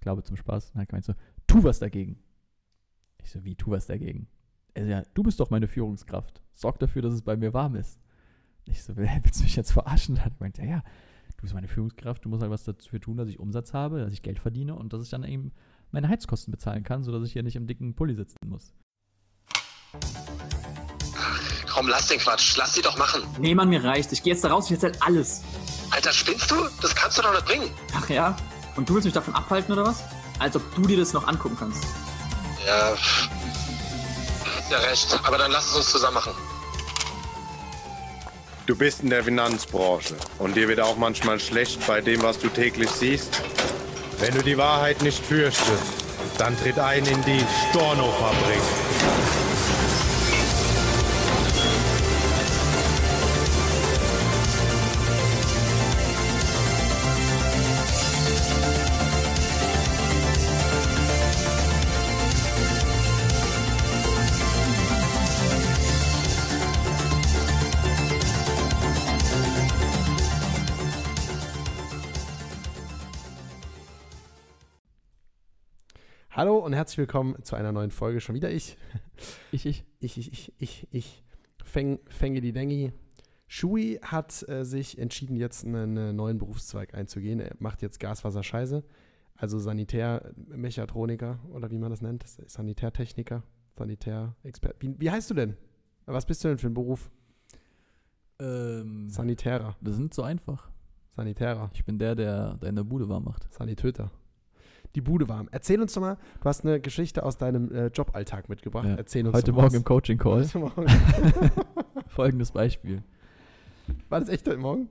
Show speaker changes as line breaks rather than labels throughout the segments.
ich glaube zum Spaß. Und er hat gemeint so, tu was dagegen. Ich so, wie, tu was dagegen? Er so, ja, du bist doch meine Führungskraft. Sorg dafür, dass es bei mir warm ist. Ich so, willst du mich jetzt verarschen? Er hat gemeint, ja, ja, du bist meine Führungskraft, du musst halt was dafür tun, dass ich Umsatz habe, dass ich Geld verdiene und dass ich dann eben meine Heizkosten bezahlen kann, sodass ich hier nicht im dicken Pulli sitzen muss.
Komm, lass den Quatsch. Lass sie doch machen.
Nee, Mann, mir reicht. Ich gehe jetzt da raus, ich erzähl alles.
Alter, spinnst du? Das kannst du doch nicht bringen.
Ach ja? Und du willst mich davon abhalten oder was? Als ob du dir das noch angucken kannst.
Ja. Ja, recht. Aber dann lass es uns zusammen machen.
Du bist in der Finanzbranche und dir wird auch manchmal schlecht bei dem, was du täglich siehst. Wenn du die Wahrheit nicht fürchtest, dann tritt ein in die Storno-Fabrik.
Herzlich willkommen zu einer neuen Folge. Schon wieder ich.
Ich, ich.
Ich, ich, ich, ich, ich. Fäng, Fänge die Dengi. Shui hat äh, sich entschieden, jetzt einen äh, neuen Berufszweig einzugehen. Er macht jetzt Gaswasser-Scheiße. Also Sanitärmechatroniker oder wie man das nennt. Sanitärtechniker, Sanitärexpert. Wie, wie heißt du denn? Was bist du denn für ein Beruf?
Ähm,
Sanitärer.
das sind so einfach.
Sanitärer.
Ich bin der, der deine Bude warm macht.
Sanitöter. Die Bude warm. Erzähl uns doch mal, du hast eine Geschichte aus deinem äh, Joballtag mitgebracht.
Ja.
Erzähl uns
Heute Morgen
was.
im Coaching Call.
Heute Morgen.
Folgendes Beispiel.
War das echt heute Morgen?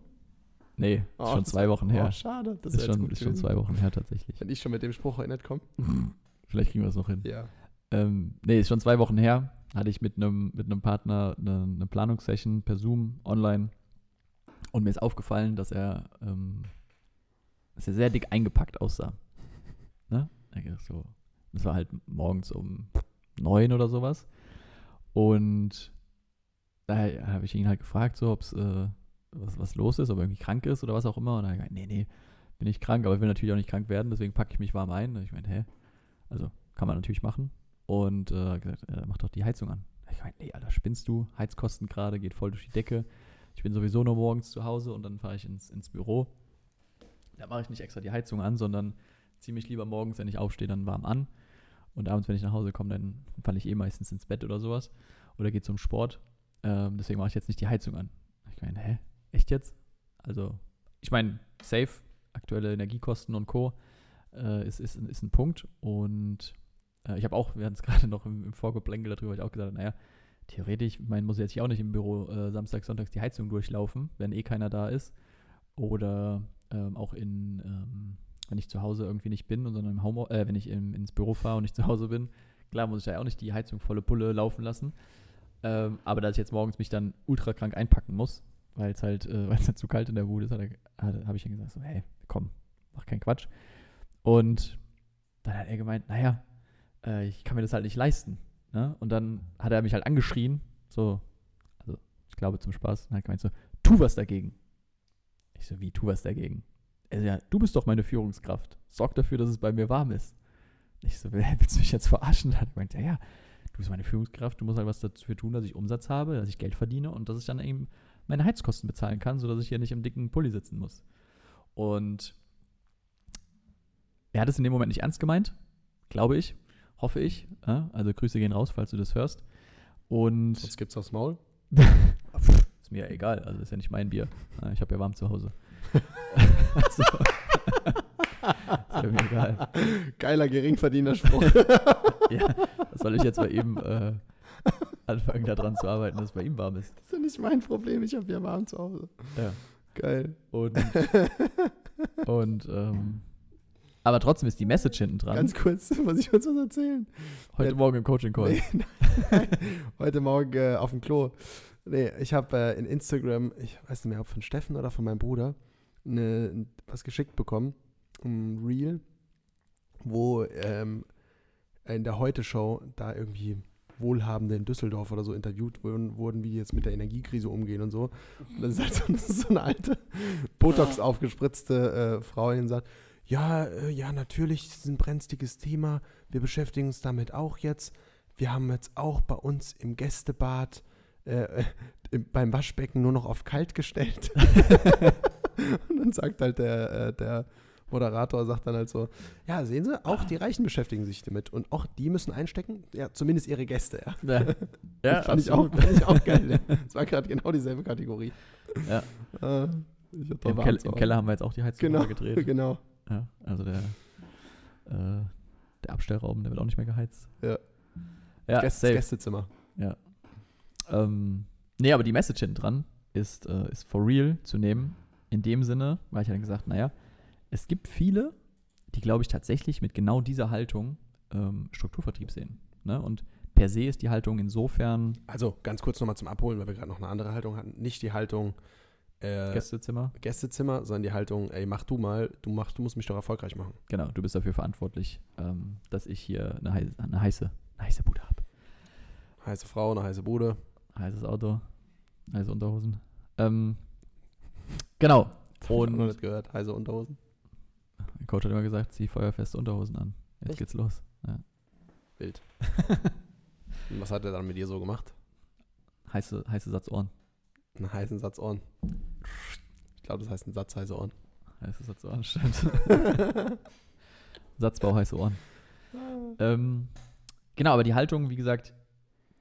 Nee,
Oh,
ist schon zwei Wochen her.
Oh, schade. Das
ist schon, ist schon zwei Wochen her tatsächlich.
Wenn ich schon mit dem Spruch erinnert komme.
Vielleicht kriegen wir es noch hin.
Ja.
Ähm, nee, ist schon zwei Wochen her. Hatte ich mit einem mit einem Partner eine, eine Planungssession per Zoom online. Und mir ist aufgefallen, dass er, ähm, dass er sehr dick eingepackt aussah. Ne? So, das war halt morgens um neun oder sowas. Und da habe ich ihn halt gefragt, so, ob es äh, was, was los ist, ob er irgendwie krank ist oder was auch immer. Und er hat gesagt, nee, nee, bin ich krank, aber ich will natürlich auch nicht krank werden, deswegen packe ich mich warm ein. Und ich meine, hä? Also kann man natürlich machen. Und äh, gesagt, äh, mach doch die Heizung an. Ich meine, nee, Alter, spinnst du? Heizkosten gerade, geht voll durch die Decke. Ich bin sowieso nur morgens zu Hause und dann fahre ich ins, ins Büro. Da mache ich nicht extra die Heizung an, sondern ziehe mich lieber morgens, wenn ich aufstehe, dann warm an. Und abends, wenn ich nach Hause komme, dann falle ich eh meistens ins Bett oder sowas. Oder gehe zum Sport. Ähm, deswegen mache ich jetzt nicht die Heizung an. Ich meine, hä? Echt jetzt? Also, ich meine, safe, aktuelle Energiekosten und Co. Äh, ist, ist, ist ein Punkt. Und äh, ich habe auch, wir hatten es gerade noch im, im Vorgeplänkel darüber, ich auch gesagt, naja, theoretisch, meine, muss jetzt hier auch nicht im Büro äh, Samstag, Sonntags die Heizung durchlaufen, wenn eh keiner da ist. Oder ähm, auch in, ähm, wenn ich zu Hause irgendwie nicht bin, sondern im Home, äh, wenn ich im, ins Büro fahre und nicht zu Hause bin, klar muss ich ja auch nicht die Heizung volle Pulle laufen lassen. Ähm, aber dass ich jetzt morgens mich dann ultra krank einpacken muss, weil es halt, äh, weil es halt zu kalt in der Bude ist, habe ich ihm gesagt, so, hey, komm, mach keinen Quatsch. Und dann hat er gemeint, naja, äh, ich kann mir das halt nicht leisten. Ne? Und dann hat er mich halt angeschrien, so, also ich glaube zum Spaß, und hat gemeint so, tu was dagegen. Ich so, wie, tu was dagegen? Er so, ja, du bist doch meine Führungskraft. Sorg dafür, dass es bei mir warm ist. Ich so, willst du mich jetzt verarschen? Er hat gemeint, ja, ja, du bist meine Führungskraft, du musst halt was dafür tun, dass ich Umsatz habe, dass ich Geld verdiene und dass ich dann eben meine Heizkosten bezahlen kann, sodass ich hier nicht im dicken Pulli sitzen muss. Und er hat es in dem Moment nicht ernst gemeint, glaube ich, hoffe ich. Ja? Also Grüße gehen raus, falls du das hörst. Und
Sonst gibt's aufs Maul.
ist mir ja egal, also ist ja nicht mein Bier. Ja, Ich habe ja warm zu Hause. also, ist ja mir egal.
Geiler Geringverdienerspruch.
Ja, was soll ich jetzt bei ihm äh, anfangen, daran zu arbeiten, dass es bei ihm warm ist?
das ist ja nicht mein Problem. Ich habe ja warm zu Hause.
Ja.
Geil.
Und, und ähm, aber trotzdem ist die Message hinten dran.
Ganz kurz, muss ich kurz was erzählen?
Heute
Ja.
Morgen im Coaching Call.
Nee. Heute Morgen äh, auf dem Klo. Nee, ich habe äh, in Instagram, ich weiß nicht mehr, ob von Steffen oder von meinem Bruder, ne, was geschickt bekommen. Ein Reel, wo ähm, in der Heute-Show da irgendwie Wohlhabende in Düsseldorf oder so interviewt wurden, wurden, wie die jetzt mit der Energiekrise umgehen und so. Und dann ist halt so, ist so eine alte, Botox aufgespritzte äh, Frau, die sagt, ja, äh, ja, natürlich, das ist ein brenzliges Thema. Wir beschäftigen uns damit auch jetzt. Wir haben jetzt auch bei uns im Gästebad äh, im, beim Waschbecken nur noch auf kalt gestellt. Und dann sagt halt der, äh, der Moderator, sagt dann halt so, ja, sehen Sie, auch die Reichen beschäftigen sich damit. Und auch die müssen einstecken, ja, zumindest ihre Gäste, ja.
Ja, ja
fand, ich auch, fand ich auch geil. Ja. Das war gerade genau dieselbe Kategorie.
Ja.
Äh,
Im,
zu
Im. Keller haben wir jetzt auch die Heizung
Genau,
gedreht.
genau.
Ja, also der, äh, der Abstellraum, der wird auch nicht mehr geheizt.
Ja.
Ja, safe.
Gästezimmer.
Ähm, nee, aber die Message hinten dran ist, äh, ist for real zu nehmen. In dem Sinne, weil ich halt gesagt, naja, es gibt viele, die, glaube ich, tatsächlich mit genau dieser Haltung ähm, Strukturvertrieb sehen. Ne? Und per se ist die Haltung insofern
Also ganz kurz nochmal zum Abholen, weil wir gerade noch eine andere Haltung hatten. Nicht die Haltung äh,
Gästezimmer.
Gästezimmer, sondern die Haltung, ey, mach du mal, du, mach, du musst mich doch erfolgreich machen.
Genau, du bist dafür verantwortlich, ähm, dass ich hier eine, hei eine, heiße, eine heiße Bude habe.
Heiße Frau, eine heiße Bude.
Heißes Auto, heiße Unterhosen. Ähm, genau.
Auch noch
Und
nicht gehört. Heiße Unterhosen.
mein Coach hat immer gesagt, zieh feuerfeste Unterhosen an. Jetzt
Echt?
geht's los.
Wild. Und was hat er dann mit dir so gemacht?
Heiße, heiße Satzohren.
Einen heißen Satz Ohren. Ich glaube, das heißt ein Satz heiße Ohren.
Heiße Satzohren, stimmt. Satzbau, heiße Ohren. Ähm, genau, aber die Haltung, wie gesagt,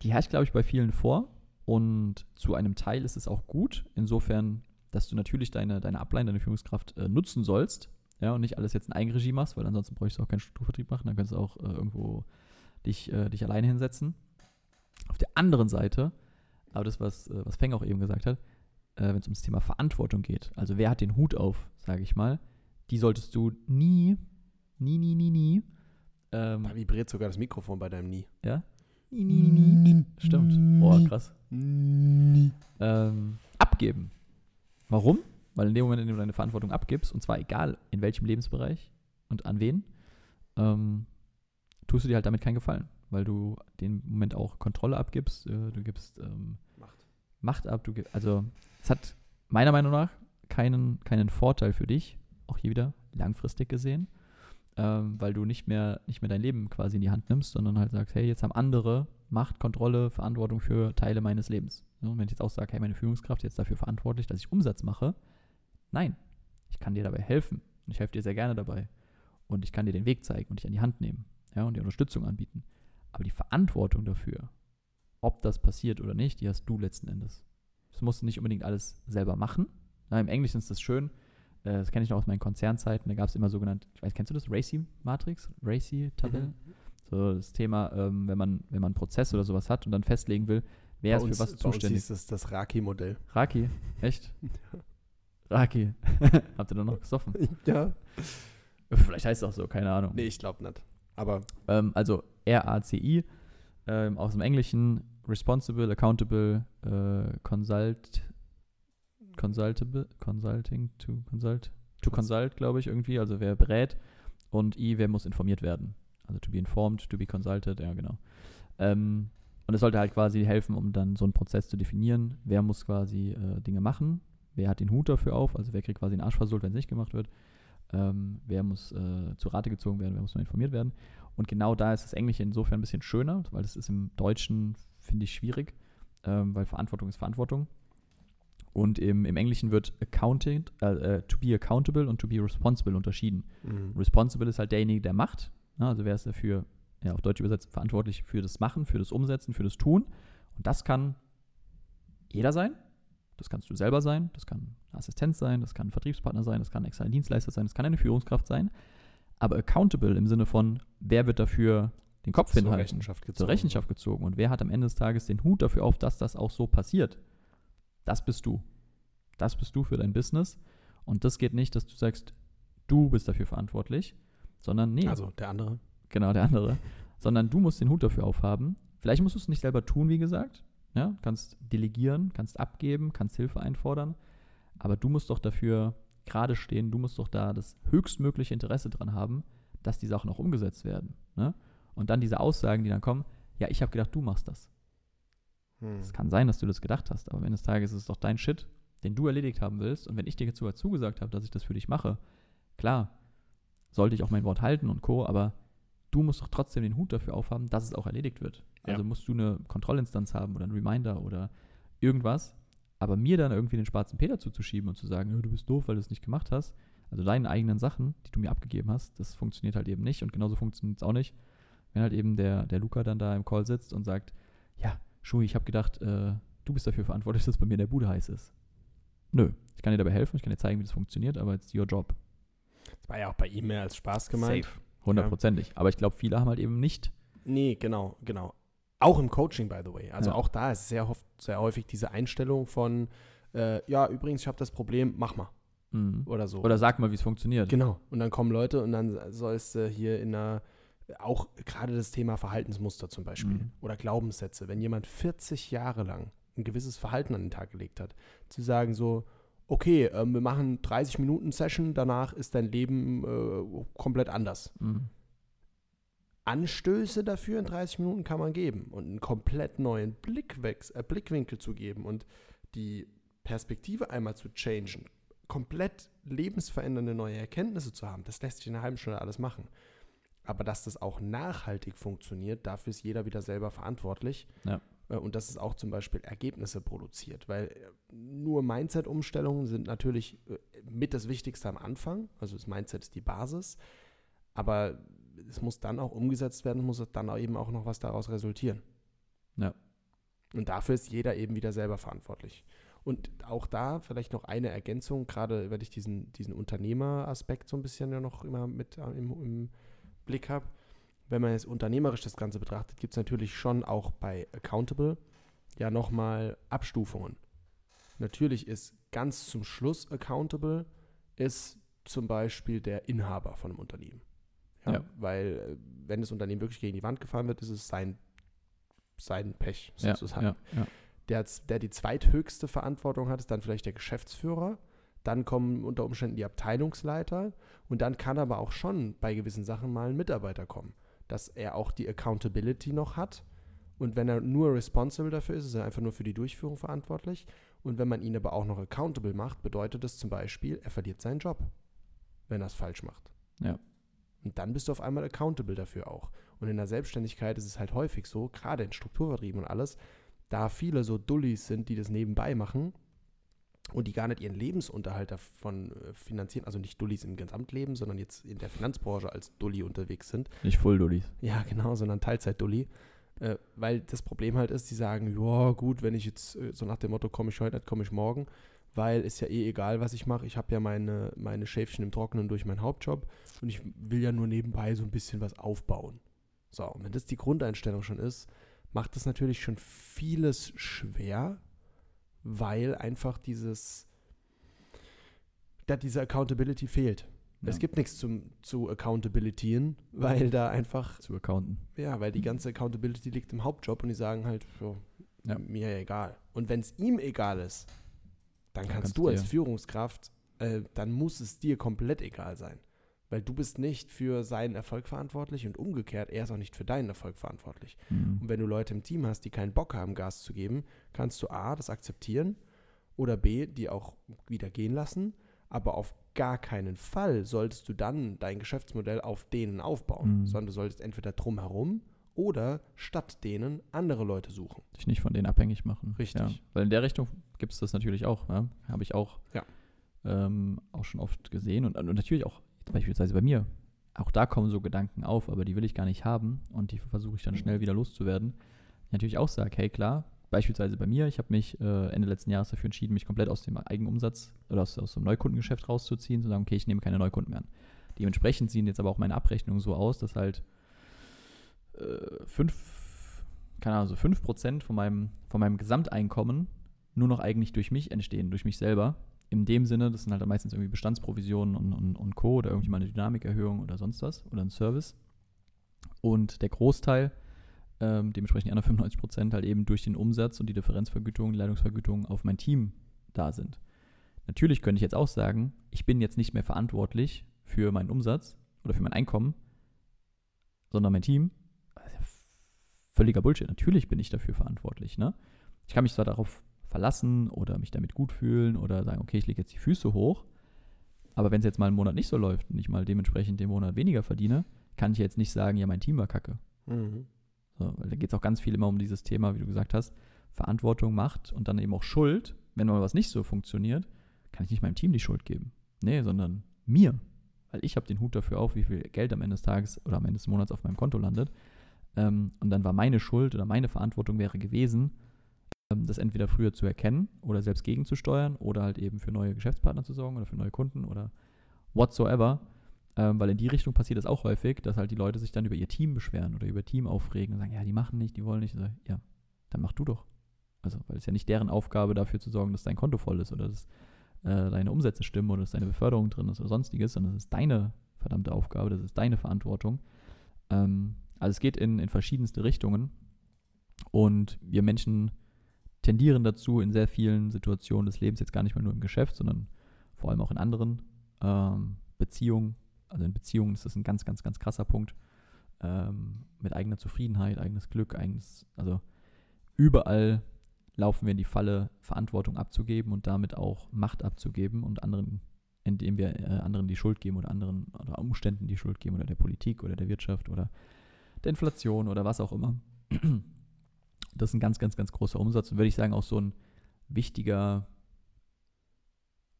die herrscht, glaube ich, bei vielen vor. Und zu einem Teil ist es auch gut, insofern, dass du natürlich deine, deine Ablein, deine Führungskraft äh, nutzen sollst. Ja, und nicht alles jetzt in Eigenregie machst, weil ansonsten bräuchst du auch keinen Strukturvertrieb machen. Dann könntest du auch äh, irgendwo dich, äh, dich alleine hinsetzen. Auf der anderen Seite, aber das, was, äh, was Feng auch eben gesagt hat, äh, wenn es ums Thema Verantwortung geht, also wer hat den Hut auf, sage ich mal, die solltest du nie, nie, nie, nie, nie, ähm,
Da vibriert sogar das Mikrofon bei deinem Nie.
ja? Stimmt. Oh, krass. Ähm, abgeben. Warum? Weil in dem Moment, in dem du deine Verantwortung abgibst, und zwar egal in welchem Lebensbereich und an wen, ähm, tust du dir halt damit keinen Gefallen. Weil du den Moment auch Kontrolle abgibst, äh, du gibst ähm,
Macht.
Macht ab, du gibst, also es hat meiner Meinung nach keinen, keinen Vorteil für dich, auch hier wieder langfristig gesehen, ähm, weil du nicht mehr, nicht mehr dein Leben quasi in die Hand nimmst, sondern halt sagst, hey, jetzt haben andere Macht, Kontrolle, Verantwortung für Teile meines Lebens. Und wenn ich jetzt auch sage, hey, meine Führungskraft ist jetzt dafür verantwortlich, dass ich Umsatz mache, nein, ich kann dir dabei helfen und ich helfe dir sehr gerne dabei und ich kann dir den Weg zeigen und dich an die Hand nehmen ja, und dir Unterstützung anbieten. Aber die Verantwortung dafür, ob das passiert oder nicht, die hast du letzten Endes. Das musst du nicht unbedingt alles selber machen. Na, Im Englischen ist das schön. Äh, das kenne ich noch aus meinen Konzernzeiten. Da gab es immer sogenannt, ich weiß, kennst du das? Racy-Matrix? Racy-Tabelle?
Mhm.
So das Thema, ähm, wenn man, wenn man einen Prozess oder sowas hat und dann festlegen will, wer ist für was
bei uns
zuständig.
hieß das das Raki-Modell.
Raki, echt? Raki. Habt ihr da noch gesoffen?
Ja.
Vielleicht heißt es auch so, keine Ahnung.
Nee, ich glaube nicht. Aber
Ähm, also R-A-C-I, ähm, aus dem Englischen Responsible, Accountable, äh, Consult, Consultable, Consulting, to consult, to consult, glaube ich, irgendwie, also wer berät und I, wer muss informiert werden. Also to be informed, to be consulted, ja, genau. Ähm, und es sollte halt quasi helfen, um dann so einen Prozess zu definieren, wer muss quasi äh, Dinge machen, wer hat den Hut dafür auf, also wer kriegt quasi den Arsch versohlt, wenn es nicht gemacht wird, ähm, wer muss äh, zu Rate gezogen werden, wer muss nur informiert werden. Und genau da ist das Englische insofern ein bisschen schöner, weil das ist im Deutschen, finde ich, schwierig, ähm, weil Verantwortung ist Verantwortung. Und im, im Englischen wird accounted, äh, äh, to be accountable und to be responsible unterschieden.
mhm.
Responsible ist halt derjenige, der macht. Ne? Also wer ist dafür, ja, auf Deutsch übersetzt, verantwortlich für das Machen, für das Umsetzen, für das Tun. Und das kann jeder sein. Das kannst du selber sein, das kann eine Assistenz sein, das kann ein Vertriebspartner sein, das kann ein externer Dienstleister sein, das kann eine Führungskraft sein. Aber accountable im Sinne von, wer wird dafür den Kopf
zur
hinhalten,
Rechenschaft gezogen.
zur Rechenschaft gezogen und wer hat am Ende des Tages den Hut dafür auf, dass das auch so passiert. Das bist du. Das bist du für dein Business. Und das geht nicht, dass du sagst, du bist dafür verantwortlich, sondern nee,
Also der andere.
genau der andere, sondern du musst den Hut dafür aufhaben. Vielleicht musst du es nicht selber tun, wie gesagt. Ja, kannst delegieren, kannst abgeben, kannst Hilfe einfordern, aber du musst doch dafür gerade stehen, du musst doch da das höchstmögliche Interesse dran haben, dass die Sachen auch umgesetzt werden. Ne? Und dann diese Aussagen, die dann kommen, ja, ich habe gedacht, du machst das.
Hm.
Es kann sein, dass du das gedacht hast, aber am Ende des Tages ist es doch dein Shit, den du erledigt haben willst. Und wenn ich dir jetzt sogar zugesagt habe, dass ich das für dich mache, klar, sollte ich auch mein Wort halten und Co., aber du musst doch trotzdem den Hut dafür aufhaben, dass es auch erledigt wird.
Ja.
Also musst du eine Kontrollinstanz haben oder einen Reminder oder irgendwas, aber mir dann irgendwie den schwarzen Peter zuzuschieben und zu sagen, "Ja, du bist doof, weil du es nicht gemacht hast, also deine eigenen Sachen, die du mir abgegeben hast, das funktioniert halt eben nicht und genauso funktioniert es auch nicht, wenn halt eben der, der Luca dann da im Call sitzt und sagt, ja, Schui, ich habe gedacht, äh, du bist dafür verantwortlich, dass bei mir in der Bude heiß ist. Nö, ich kann dir dabei helfen, ich kann dir zeigen, wie das funktioniert, aber it's your job.
Das war ja auch bei ihm mehr als Spaß gemeint.
Safe. Hundertprozentig. Aber ich glaube, viele haben halt eben nicht.
Nee, genau, genau. Auch im Coaching, by the way. Also
Ja.
auch da ist sehr, oft, sehr häufig diese Einstellung von, äh, ja, übrigens, ich habe das Problem, mach mal.
Mhm.
Oder so.
Oder sag mal, wie es funktioniert.
Genau. Und dann kommen Leute und dann sollst du hier in einer, auch gerade das Thema Verhaltensmuster zum Beispiel
Mhm.
oder Glaubenssätze. Wenn jemand 40 Jahre lang ein gewisses Verhalten an den Tag gelegt hat, zu sagen so, okay, ähm, wir machen 30 Minuten Session, danach ist dein Leben äh, komplett anders.
Mhm.
Anstöße dafür in 30 Minuten kann man geben und einen komplett neuen Blickwex äh, Blickwinkel zu geben und die Perspektive einmal zu changen, komplett lebensverändernde neue Erkenntnisse zu haben, das lässt sich in einer halben Stunde alles machen. Aber dass das auch nachhaltig funktioniert, dafür ist jeder wieder selber verantwortlich.
Ja.
Äh, Und dass es auch zum Beispiel Ergebnisse produziert. Weil äh, nur Mindset-Umstellungen sind natürlich äh, mit das Wichtigste am Anfang. Also das Mindset ist die Basis. Aber es muss dann auch umgesetzt werden, muss dann auch eben auch noch was daraus resultieren.
Ja.
Und dafür ist jeder eben wieder selber verantwortlich. Und auch da vielleicht noch eine Ergänzung, gerade weil ich diesen, diesen Unternehmeraspekt so ein bisschen ja noch immer mit im, im Blick habe. Wenn man jetzt unternehmerisch das Ganze betrachtet, gibt es natürlich schon auch bei Accountable ja nochmal Abstufungen. Natürlich ist ganz zum Schluss Accountable ist zum Beispiel der Inhaber von einem Unternehmen. Ja,
Ja.
Weil äh, wenn das Unternehmen wirklich gegen die Wand gefahren wird, ist es sein, sein Pech sozusagen.
ja.
Der, der die zweithöchste Verantwortung hat, ist dann vielleicht der Geschäftsführer. Dann kommen unter Umständen die Abteilungsleiter. Und dann kann aber auch schon bei gewissen Sachen mal ein Mitarbeiter kommen. Dass er auch die Accountability noch hat. Und wenn er nur responsible dafür ist, ist er einfach nur für die Durchführung verantwortlich. Und wenn man ihn aber auch noch accountable macht, bedeutet das zum Beispiel, er verliert seinen Job, wenn er es falsch macht.
Ja.
Und dann bist du auf einmal accountable dafür auch. Und in der Selbstständigkeit ist es halt häufig so, gerade in Strukturvertrieben und alles, da viele so Dullis sind, die das nebenbei machen und die gar nicht ihren Lebensunterhalt davon äh, finanzieren, also nicht Dullis im Gesamtleben, sondern jetzt in der Finanzbranche als Dulli unterwegs sind.
Nicht Full Dullis.
Ja, genau, sondern Teilzeit-Dulli. Äh, weil das Problem halt ist, die sagen, ja gut, wenn ich jetzt äh, so nach dem Motto, komme ich heute nicht, komme ich morgen, weil ist ja eh egal, was ich mache. Ich habe ja meine, meine Schäfchen im Trockenen durch meinen Hauptjob und ich will ja nur nebenbei so ein bisschen was aufbauen. So, und wenn das die Grundeinstellung schon ist, macht das natürlich schon vieles schwer, weil einfach dieses, da diese Accountability fehlt.
Ja.
Es gibt nichts zum, zu Accountabilityen, weil da einfach
Zu accounten.
ja, weil die ganze Accountability liegt im Hauptjob und die sagen halt, ja,
Ja.
mir egal. Und wenn es ihm egal ist, dann
Dann
kannst
kannst
du als. Führungskraft, äh, dann muss es dir komplett egal sein. Weil du bist nicht für seinen Erfolg verantwortlich und umgekehrt, er ist auch nicht für deinen Erfolg verantwortlich.
Mhm.
Und wenn du Leute im Team hast, die keinen Bock haben, Gas zu geben, kannst du A, das akzeptieren oder B, die auch wieder gehen lassen. Aber auf gar keinen Fall solltest du dann dein Geschäftsmodell auf denen aufbauen,
Mhm.
sondern du solltest entweder drumherum oder statt denen andere Leute suchen.
Dich nicht von denen abhängig machen.
Richtig.
Ja. Weil in der Richtung gibt es das natürlich auch. Ja? Habe ich auch,
Ja.
ähm, auch schon oft gesehen. Und, und natürlich auch beispielsweise bei mir. Auch da kommen so Gedanken auf, aber die will ich gar nicht haben. Und die versuche ich dann schnell wieder loszuwerden. Ich natürlich auch sage, hey klar, beispielsweise bei mir, ich habe mich äh, Ende letzten Jahres dafür entschieden, mich komplett aus dem Eigenumsatz oder aus, aus dem Neukundengeschäft rauszuziehen, zu sagen, okay, ich nehme keine Neukunden mehr an. Dementsprechend sehen jetzt aber auch meine Abrechnungen so aus, dass halt äh, fünf, keine Ahnung, so 5% von meinem, von meinem Gesamteinkommen nur noch eigentlich durch mich entstehen, durch mich selber. In dem Sinne, das sind halt meistens irgendwie Bestandsprovisionen und, und, und Co. oder irgendwie mal eine Dynamikerhöhung oder sonst was oder ein Service. Und der Großteil, ähm, dementsprechend die anderen 95% halt eben durch den Umsatz und die Differenzvergütung, Leitungsvergütung auf mein Team da sind. Natürlich könnte ich jetzt auch sagen, ich bin jetzt nicht mehr verantwortlich für meinen Umsatz oder für mein Einkommen, sondern mein Team. Ja völliger Bullshit. Natürlich bin ich dafür verantwortlich. Ne? Ich kann mich zwar darauf verlassen oder mich damit gut fühlen oder sagen, okay, ich lege jetzt die Füße hoch, Aber wenn es jetzt mal einen Monat nicht so läuft und ich mal dementsprechend den Monat weniger verdiene, kann ich jetzt nicht sagen, ja, mein Team war kacke.
Mhm.
So, weil da geht es auch ganz viel immer um dieses Thema, wie du gesagt hast, Verantwortung, Macht und dann eben auch Schuld. Wenn mal was nicht so funktioniert, kann ich nicht meinem Team die Schuld geben. Nee, sondern mir. Weil ich habe den Hut dafür auf, wie viel Geld am Ende des Tages oder am Ende des Monats auf meinem Konto landet. Ähm, und dann war meine Schuld oder meine Verantwortung wäre gewesen, das entweder früher zu erkennen oder selbst gegenzusteuern oder halt eben für neue Geschäftspartner zu sorgen oder für neue Kunden oder whatsoever. Ähm, weil in die Richtung passiert das auch häufig, dass halt die Leute sich dann über ihr Team beschweren oder über Team aufregen und sagen, ja, die machen nicht, die wollen nicht. So, ja, dann mach du doch. Also, weil es ja nicht deren Aufgabe dafür zu sorgen, dass dein Konto voll ist oder dass äh, deine Umsätze stimmen oder dass deine Beförderung drin ist oder sonstiges, sondern es ist deine verdammte Aufgabe, das ist deine Verantwortung. Ähm, also es geht in, in verschiedenste Richtungen und wir Menschen tendieren dazu, in sehr vielen Situationen des Lebens, jetzt gar nicht mal nur im Geschäft, sondern vor allem auch in anderen ähm, Beziehungen, also in Beziehungen ist das ein ganz, ganz, ganz krasser Punkt, ähm, mit eigener Zufriedenheit, eigenes Glück, eigenes, also überall laufen wir in die Falle, Verantwortung abzugeben und damit auch Macht abzugeben und anderen, indem wir äh, anderen die Schuld geben oder anderen oder Umständen die Schuld geben oder der Politik oder der Wirtschaft oder der Inflation oder was auch immer. Das ist ein ganz, ganz, ganz großer Umsatz und würde ich sagen auch so ein wichtiger,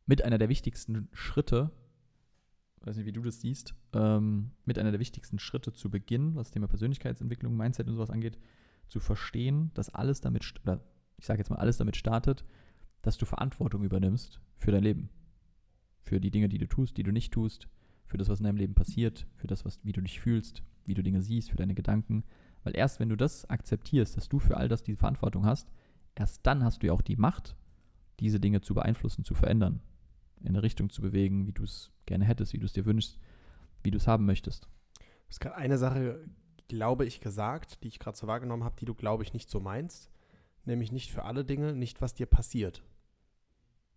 mit einer der wichtigsten Schritte, weiß nicht, wie du das siehst, ähm, mit einer der wichtigsten Schritte zu Beginn, was das Thema Persönlichkeitsentwicklung, Mindset und sowas angeht, zu verstehen, dass alles damit, oder ich sage jetzt mal, alles damit startet, dass du Verantwortung übernimmst für dein Leben. Für die Dinge, die du tust, die du nicht tust, für das, was in deinem Leben passiert, für das, was, wie du dich fühlst, wie du Dinge siehst, für deine Gedanken. Weil erst wenn du das akzeptierst, dass du für all das die Verantwortung hast, erst dann hast du ja auch die Macht, diese Dinge zu beeinflussen, zu verändern, in eine Richtung zu bewegen, wie du es gerne hättest, wie du es dir wünschst, wie du es haben möchtest.
Du hast gerade eine Sache, glaube ich, gesagt, die ich gerade so wahrgenommen habe, die du, glaube ich, nicht so meinst. Nämlich nicht für alle Dinge, nicht was dir passiert,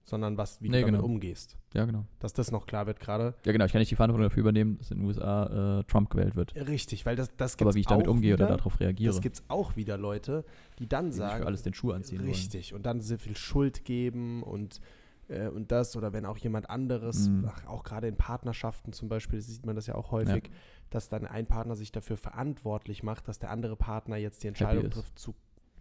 sondern was, wie
Nee,
du damit
genau.
umgehst.
Ja, genau.
Dass das noch klar wird gerade.
Ja, genau. Ich kann nicht die Verantwortung dafür übernehmen, dass in den USA äh, Trump gewählt wird.
Richtig, weil das, das gibt
Aber wie ich damit umgehe
wieder,
oder darauf reagiere,
Das gibt es auch wieder Leute, die dann
die sich
sagen,
für alles den Schuh anziehen
Richtig, und dann so viel Schuld geben und, äh, und das, oder wenn auch jemand anderes,
Mhm.
ach, auch gerade in Partnerschaften zum Beispiel, sieht man das ja auch häufig, dass dann ein Partner sich dafür verantwortlich macht, dass der andere Partner jetzt die Entscheidung trifft, zu
wollen.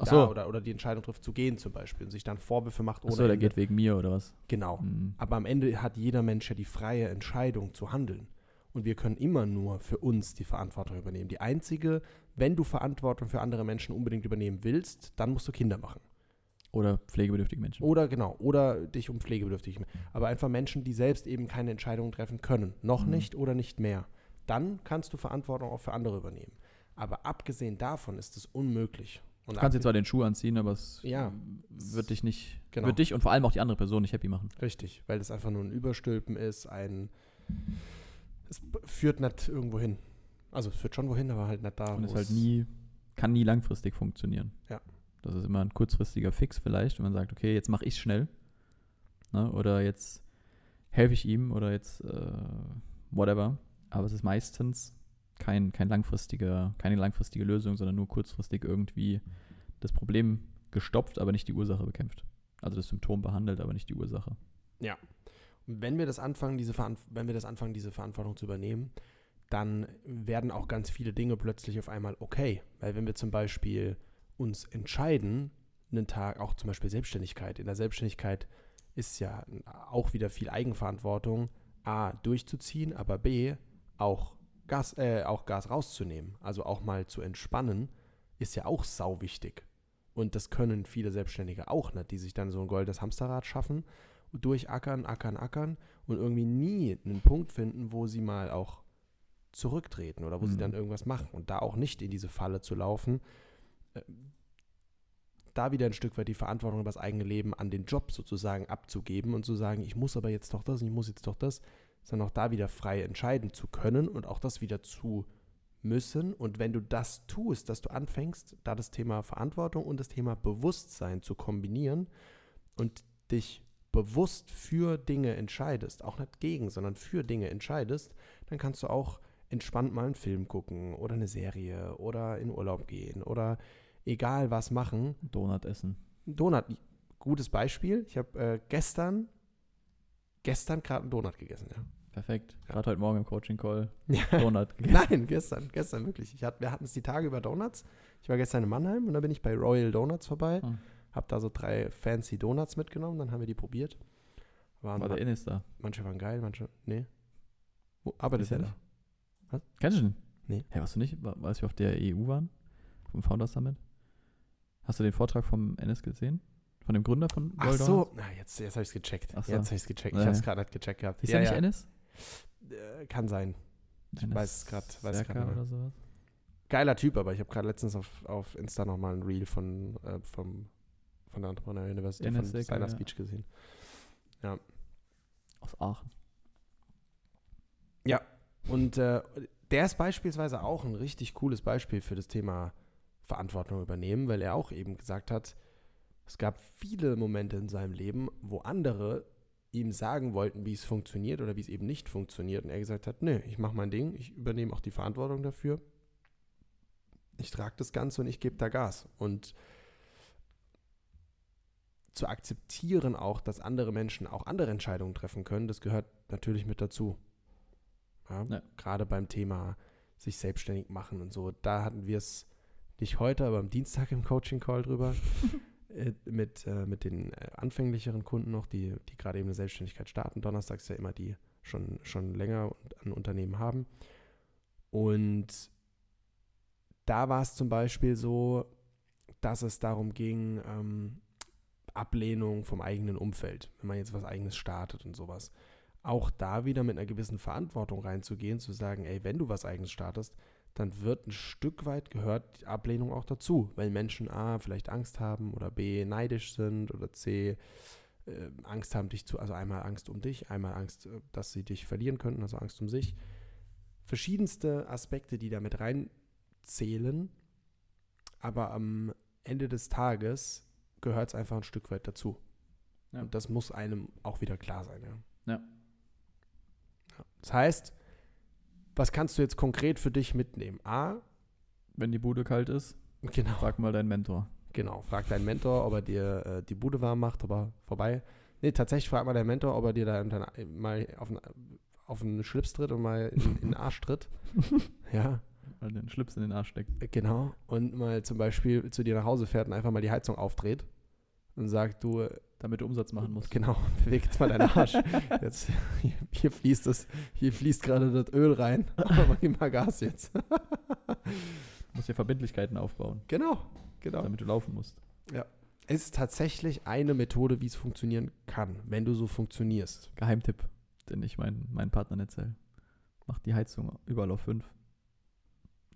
So,
oder, oder die Entscheidung trifft, zu gehen zum Beispiel und sich dann Vorwürfe macht ohne
Ach so der
Ende.
geht wegen mir oder was?
Genau.
Mhm.
Aber am Ende hat jeder Mensch ja die freie Entscheidung zu handeln. Und wir können immer nur für uns die Verantwortung übernehmen. Die einzige, wenn du Verantwortung für andere Menschen unbedingt übernehmen willst, dann musst du Kinder machen.
Oder pflegebedürftige Menschen.
Oder genau, oder dich um Pflegebedürftige. Aber einfach Menschen, die selbst eben keine Entscheidungen treffen können. Noch
Mhm.
nicht oder nicht mehr. Dann kannst du Verantwortung auch für andere übernehmen. Aber abgesehen davon ist es unmöglich. Und
Du kannst dir zwar den Schuh anziehen, aber es
Ja.
wird dich nicht,
Genau.
wird dich und vor allem auch die andere Person nicht happy machen.
Richtig, weil das einfach nur ein Überstülpen ist, ein. Es führt nicht irgendwo hin. Also es führt schon wohin, aber halt nicht da.
Und es halt nie, kann nie langfristig funktionieren.
Ja.
Das ist immer ein kurzfristiger Fix vielleicht, wenn man sagt, okay, jetzt mache ich schnell. Ne? Oder jetzt helfe ich ihm oder jetzt äh, whatever. Aber es ist meistens kein, kein langfristiger, keine langfristige Lösung, sondern nur kurzfristig irgendwie das Problem gestopft, aber nicht die Ursache bekämpft. Also das Symptom behandelt, aber nicht die Ursache.
Und wenn wir das anfangen, diese Veran- wenn wir das anfangen, diese Verantwortung zu übernehmen, dann werden auch ganz viele Dinge plötzlich auf einmal okay. Weil wenn wir zum Beispiel uns entscheiden, einen Tag, auch zum Beispiel Selbstständigkeit, in der Selbstständigkeit ist ja auch wieder viel Eigenverantwortung, A, durchzuziehen, aber B, auch Gas, äh, auch Gas rauszunehmen. Also auch mal zu entspannen, ist ja auch sau wichtig. Und das können viele Selbstständige auch nicht, die sich dann so ein goldenes Hamsterrad schaffen durchackern, ackern, ackern und irgendwie nie einen Punkt finden, wo sie mal auch zurücktreten oder wo sie
Mhm.
dann irgendwas machen und da auch nicht in diese Falle zu laufen, äh, da wieder ein Stück weit die Verantwortung über das eigene Leben an den Job sozusagen abzugeben und zu sagen, ich muss aber jetzt doch das, ich muss jetzt doch das, sondern auch da wieder frei entscheiden zu können und auch das wieder zu müssen. Und wenn du das tust, dass du anfängst, da das Thema Verantwortung und das Thema Bewusstsein zu kombinieren und dich bewusst für Dinge entscheidest, auch nicht gegen, sondern für Dinge entscheidest, dann kannst du auch entspannt mal einen Film gucken oder eine Serie oder in Urlaub gehen oder egal was machen.
Donut essen.
Donut, gutes Beispiel. Ich habe äh, gestern Gestern gerade einen Donut gegessen, ja.
Perfekt. Gerade heute Morgen im Coaching-Call
Ja.
Donut gegessen.
Nein, gestern, gestern wirklich. Ich hat, wir hatten es die Tage über Donuts. Ich war gestern in Mannheim und da bin ich bei Royal Donuts vorbei.
Ah.
Hab da so drei fancy Donuts mitgenommen, dann haben wir die probiert. Waren
War der Innis da?
manche waren geil, manche, nee. Wo arbeitet
Ist er
der da?
da? Kennst du den?
Nee.
Hey, warst du nicht, als wir auf der EU waren? Vom Founders Summit? Hast du den Vortrag vom Ennis gesehen? Von dem Gründer von
Ach
Royal
so, na, jetzt, jetzt habe ich es gecheckt.
Ach so.
Jetzt habe ich es gecheckt.
Ja,
Ich habe es
ja.
gerade nicht gecheckt gehabt.
Ist
ja,
der nicht
ja.
Ennis?
Äh, kann sein. Ich weiß es grad- weiß es
Serka
nicht mehr.
oder sowas?
Geiler Typ, aber ich habe gerade letztens auf, auf Insta nochmal ein Reel von, äh, vom, von der Entrepreneur University
Enes
von seiner
ja.
Speech gesehen.
Aus Aachen.
Und äh, der ist beispielsweise auch ein richtig cooles Beispiel für das Thema Verantwortung übernehmen, weil er auch eben gesagt hat, es gab viele Momente in seinem Leben, wo andere ihm sagen wollten, wie es funktioniert oder wie es eben nicht funktioniert. Und er gesagt hat, nö, ich mache mein Ding, ich übernehme auch die Verantwortung dafür. Ich trage das Ganze und ich gebe da Gas. Und zu akzeptieren auch, dass andere Menschen auch andere Entscheidungen treffen können, das gehört natürlich mit dazu. Ja?
Ja.
Gerade beim Thema sich selbstständig machen und so. Da hatten wir es nicht heute, aber am Dienstag im Coaching-Call drüber. äh, mit, äh, mit den äh, anfänglicheren Kunden noch, die, die gerade eben eine Selbstständigkeit starten. Donnerstags ja immer die schon, schon länger ein Unternehmen haben. Und da war es zum Beispiel so, dass es darum ging, ähm, Ablehnung vom eigenen Umfeld, wenn man jetzt was eigenes startet und sowas. Auch da wieder mit einer gewissen Verantwortung reinzugehen, zu sagen, ey, wenn du was eigenes startest, dann wird ein Stück weit gehört die Ablehnung auch dazu, weil Menschen A, vielleicht Angst haben oder B, neidisch sind oder C, äh, Angst haben, dich zu, also einmal Angst um dich, einmal Angst, äh, dass sie dich verlieren könnten, also Angst um sich. Verschiedenste Aspekte, die damit reinzählen, aber am Ende des Tages gehört es einfach ein Stück weit dazu.
Ja.
Und das muss einem auch wieder klar sein. Ja.
Ja.
Ja. Das heißt, was kannst du jetzt konkret für dich mitnehmen? A,
Wenn die Bude kalt ist,
genau,
frag mal deinen Mentor.
genau, frag deinen Mentor, ob er dir äh, die Bude warm macht, aber vorbei. Nee, tatsächlich frag mal deinen Mentor, ob er dir da dann mal auf den, auf den Schlips tritt und mal in, in den Arsch tritt. ja,
Weil den Schlips in den Arsch steckt.
genau. Und mal zum Beispiel zu dir nach Hause fährt und einfach mal die Heizung aufdreht und sagt, du, äh,
Damit du Umsatz machen musst.
Genau, beweg jetzt mal deinen Arsch. Jetzt, hier, hier fließt das, hier fließt gerade das Öl rein, aber gib mal Gas jetzt.
Du musst dir Verbindlichkeiten aufbauen,
Genau, genau.
damit du laufen musst.
Es ist tatsächlich eine Methode, wie es funktionieren kann, wenn du so funktionierst.
Geheimtipp, den ich meinen, meinen Partnern erzähle. Mach die Heizung überall auf 5.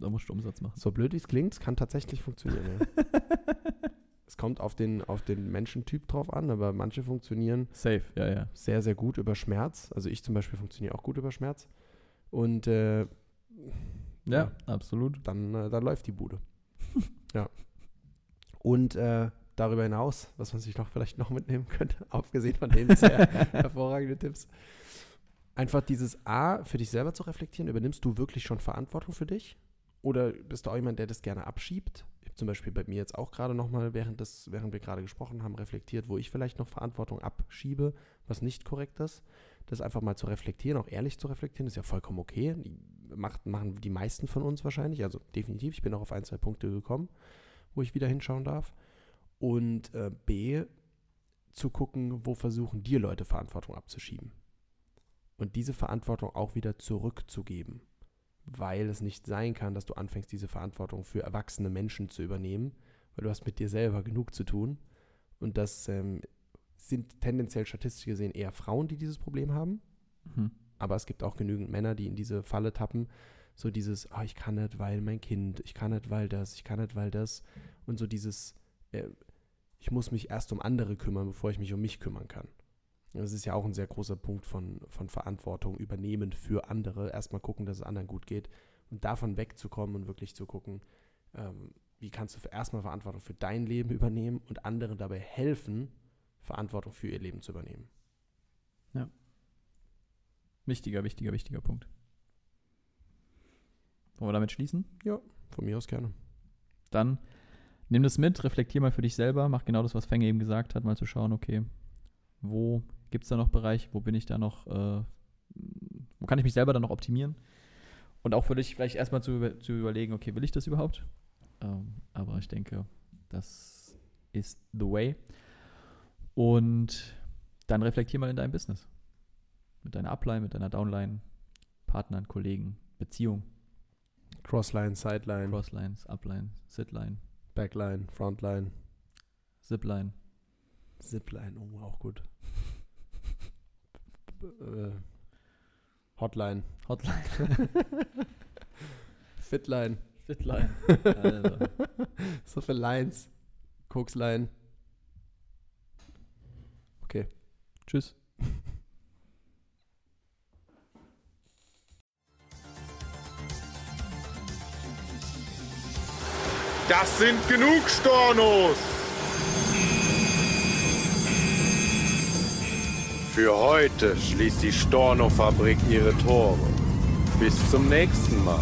Da musst du Umsatz machen.
So blöd wie es klingt, es kann tatsächlich funktionieren. Ja. Es kommt auf den, auf den Menschentyp drauf an, aber manche funktionieren
Safe, ja, ja.
sehr, sehr gut über Schmerz. Also ich zum Beispiel funktioniere auch gut über Schmerz. Und äh,
Ja,
Ja.
absolut.
dann, äh, dann läuft die Bude. ja. Und äh, darüber hinaus, was man sich noch vielleicht noch mitnehmen könnte, abgesehen von den sehr hervorragenden Tipps, einfach dieses A für dich selber zu reflektieren. Übernimmst du wirklich schon Verantwortung für dich? Oder bist du auch jemand, der das gerne abschiebt? Zum Beispiel bei mir jetzt auch gerade nochmal, während, während wir gerade gesprochen haben, reflektiert, wo ich vielleicht noch Verantwortung abschiebe, was nicht korrekt ist. Das einfach mal zu reflektieren, auch ehrlich zu reflektieren, ist ja vollkommen okay. Die macht, machen die meisten von uns wahrscheinlich, also definitiv. Ich bin auch auf ein, zwei Punkte gekommen, wo ich wieder hinschauen darf. Und äh, B, zu gucken, wo versuchen dir Leute Verantwortung abzuschieben. Und diese Verantwortung auch wieder zurückzugeben. Weil es nicht sein kann, dass du anfängst, diese Verantwortung für erwachsene Menschen zu übernehmen, weil du hast mit dir selber genug zu tun. Und das ähm, sind tendenziell statistisch gesehen eher Frauen, die dieses Problem haben.
Mhm.
Aber es gibt auch genügend Männer, die in diese Falle tappen. So dieses, ah, ich kann nicht, weil mein Kind, ich kann nicht, weil das, ich kann nicht, weil das. Und so dieses, äh, ich muss mich erst um andere kümmern, bevor ich mich um mich kümmern kann. Das ist ja auch ein sehr großer Punkt von, von Verantwortung übernehmen für andere. Erstmal gucken, dass es anderen gut geht. Und davon wegzukommen und wirklich zu gucken, ähm, wie kannst du erstmal Verantwortung für dein Leben übernehmen und anderen dabei helfen, Verantwortung für ihr Leben zu übernehmen.
Wichtiger, wichtiger, wichtiger Punkt. Wollen wir damit schließen?
Von mir aus gerne.
Dann nimm das mit, reflektier mal für dich selber, mach genau das, was Fenge eben gesagt hat, mal zu schauen, okay, wo Gibt es da noch Bereiche? Wo bin ich da noch? Äh, wo kann ich mich selber dann noch optimieren? Und auch für dich vielleicht erstmal zu, zu überlegen, okay, will ich das überhaupt? Ähm, aber ich denke, das ist the way. Und dann reflektier mal in deinem Business. Mit deiner Upline, mit deiner Downline, Partnern, Kollegen, Beziehung,
Crossline, Sideline,
Crosslines, Upline, Sitline,
Backline, Frontline,
Zipline.
Zipline, oh, auch gut. Äh, Hotline,
Hotline,
Fitline,
Fitline. Also,
so viele Lines, Koksline. Okay.
tschüss.
Das sind genug Stornos! Für heute schließt die Storno-Fabrik ihre Tore. Bis zum nächsten Mal.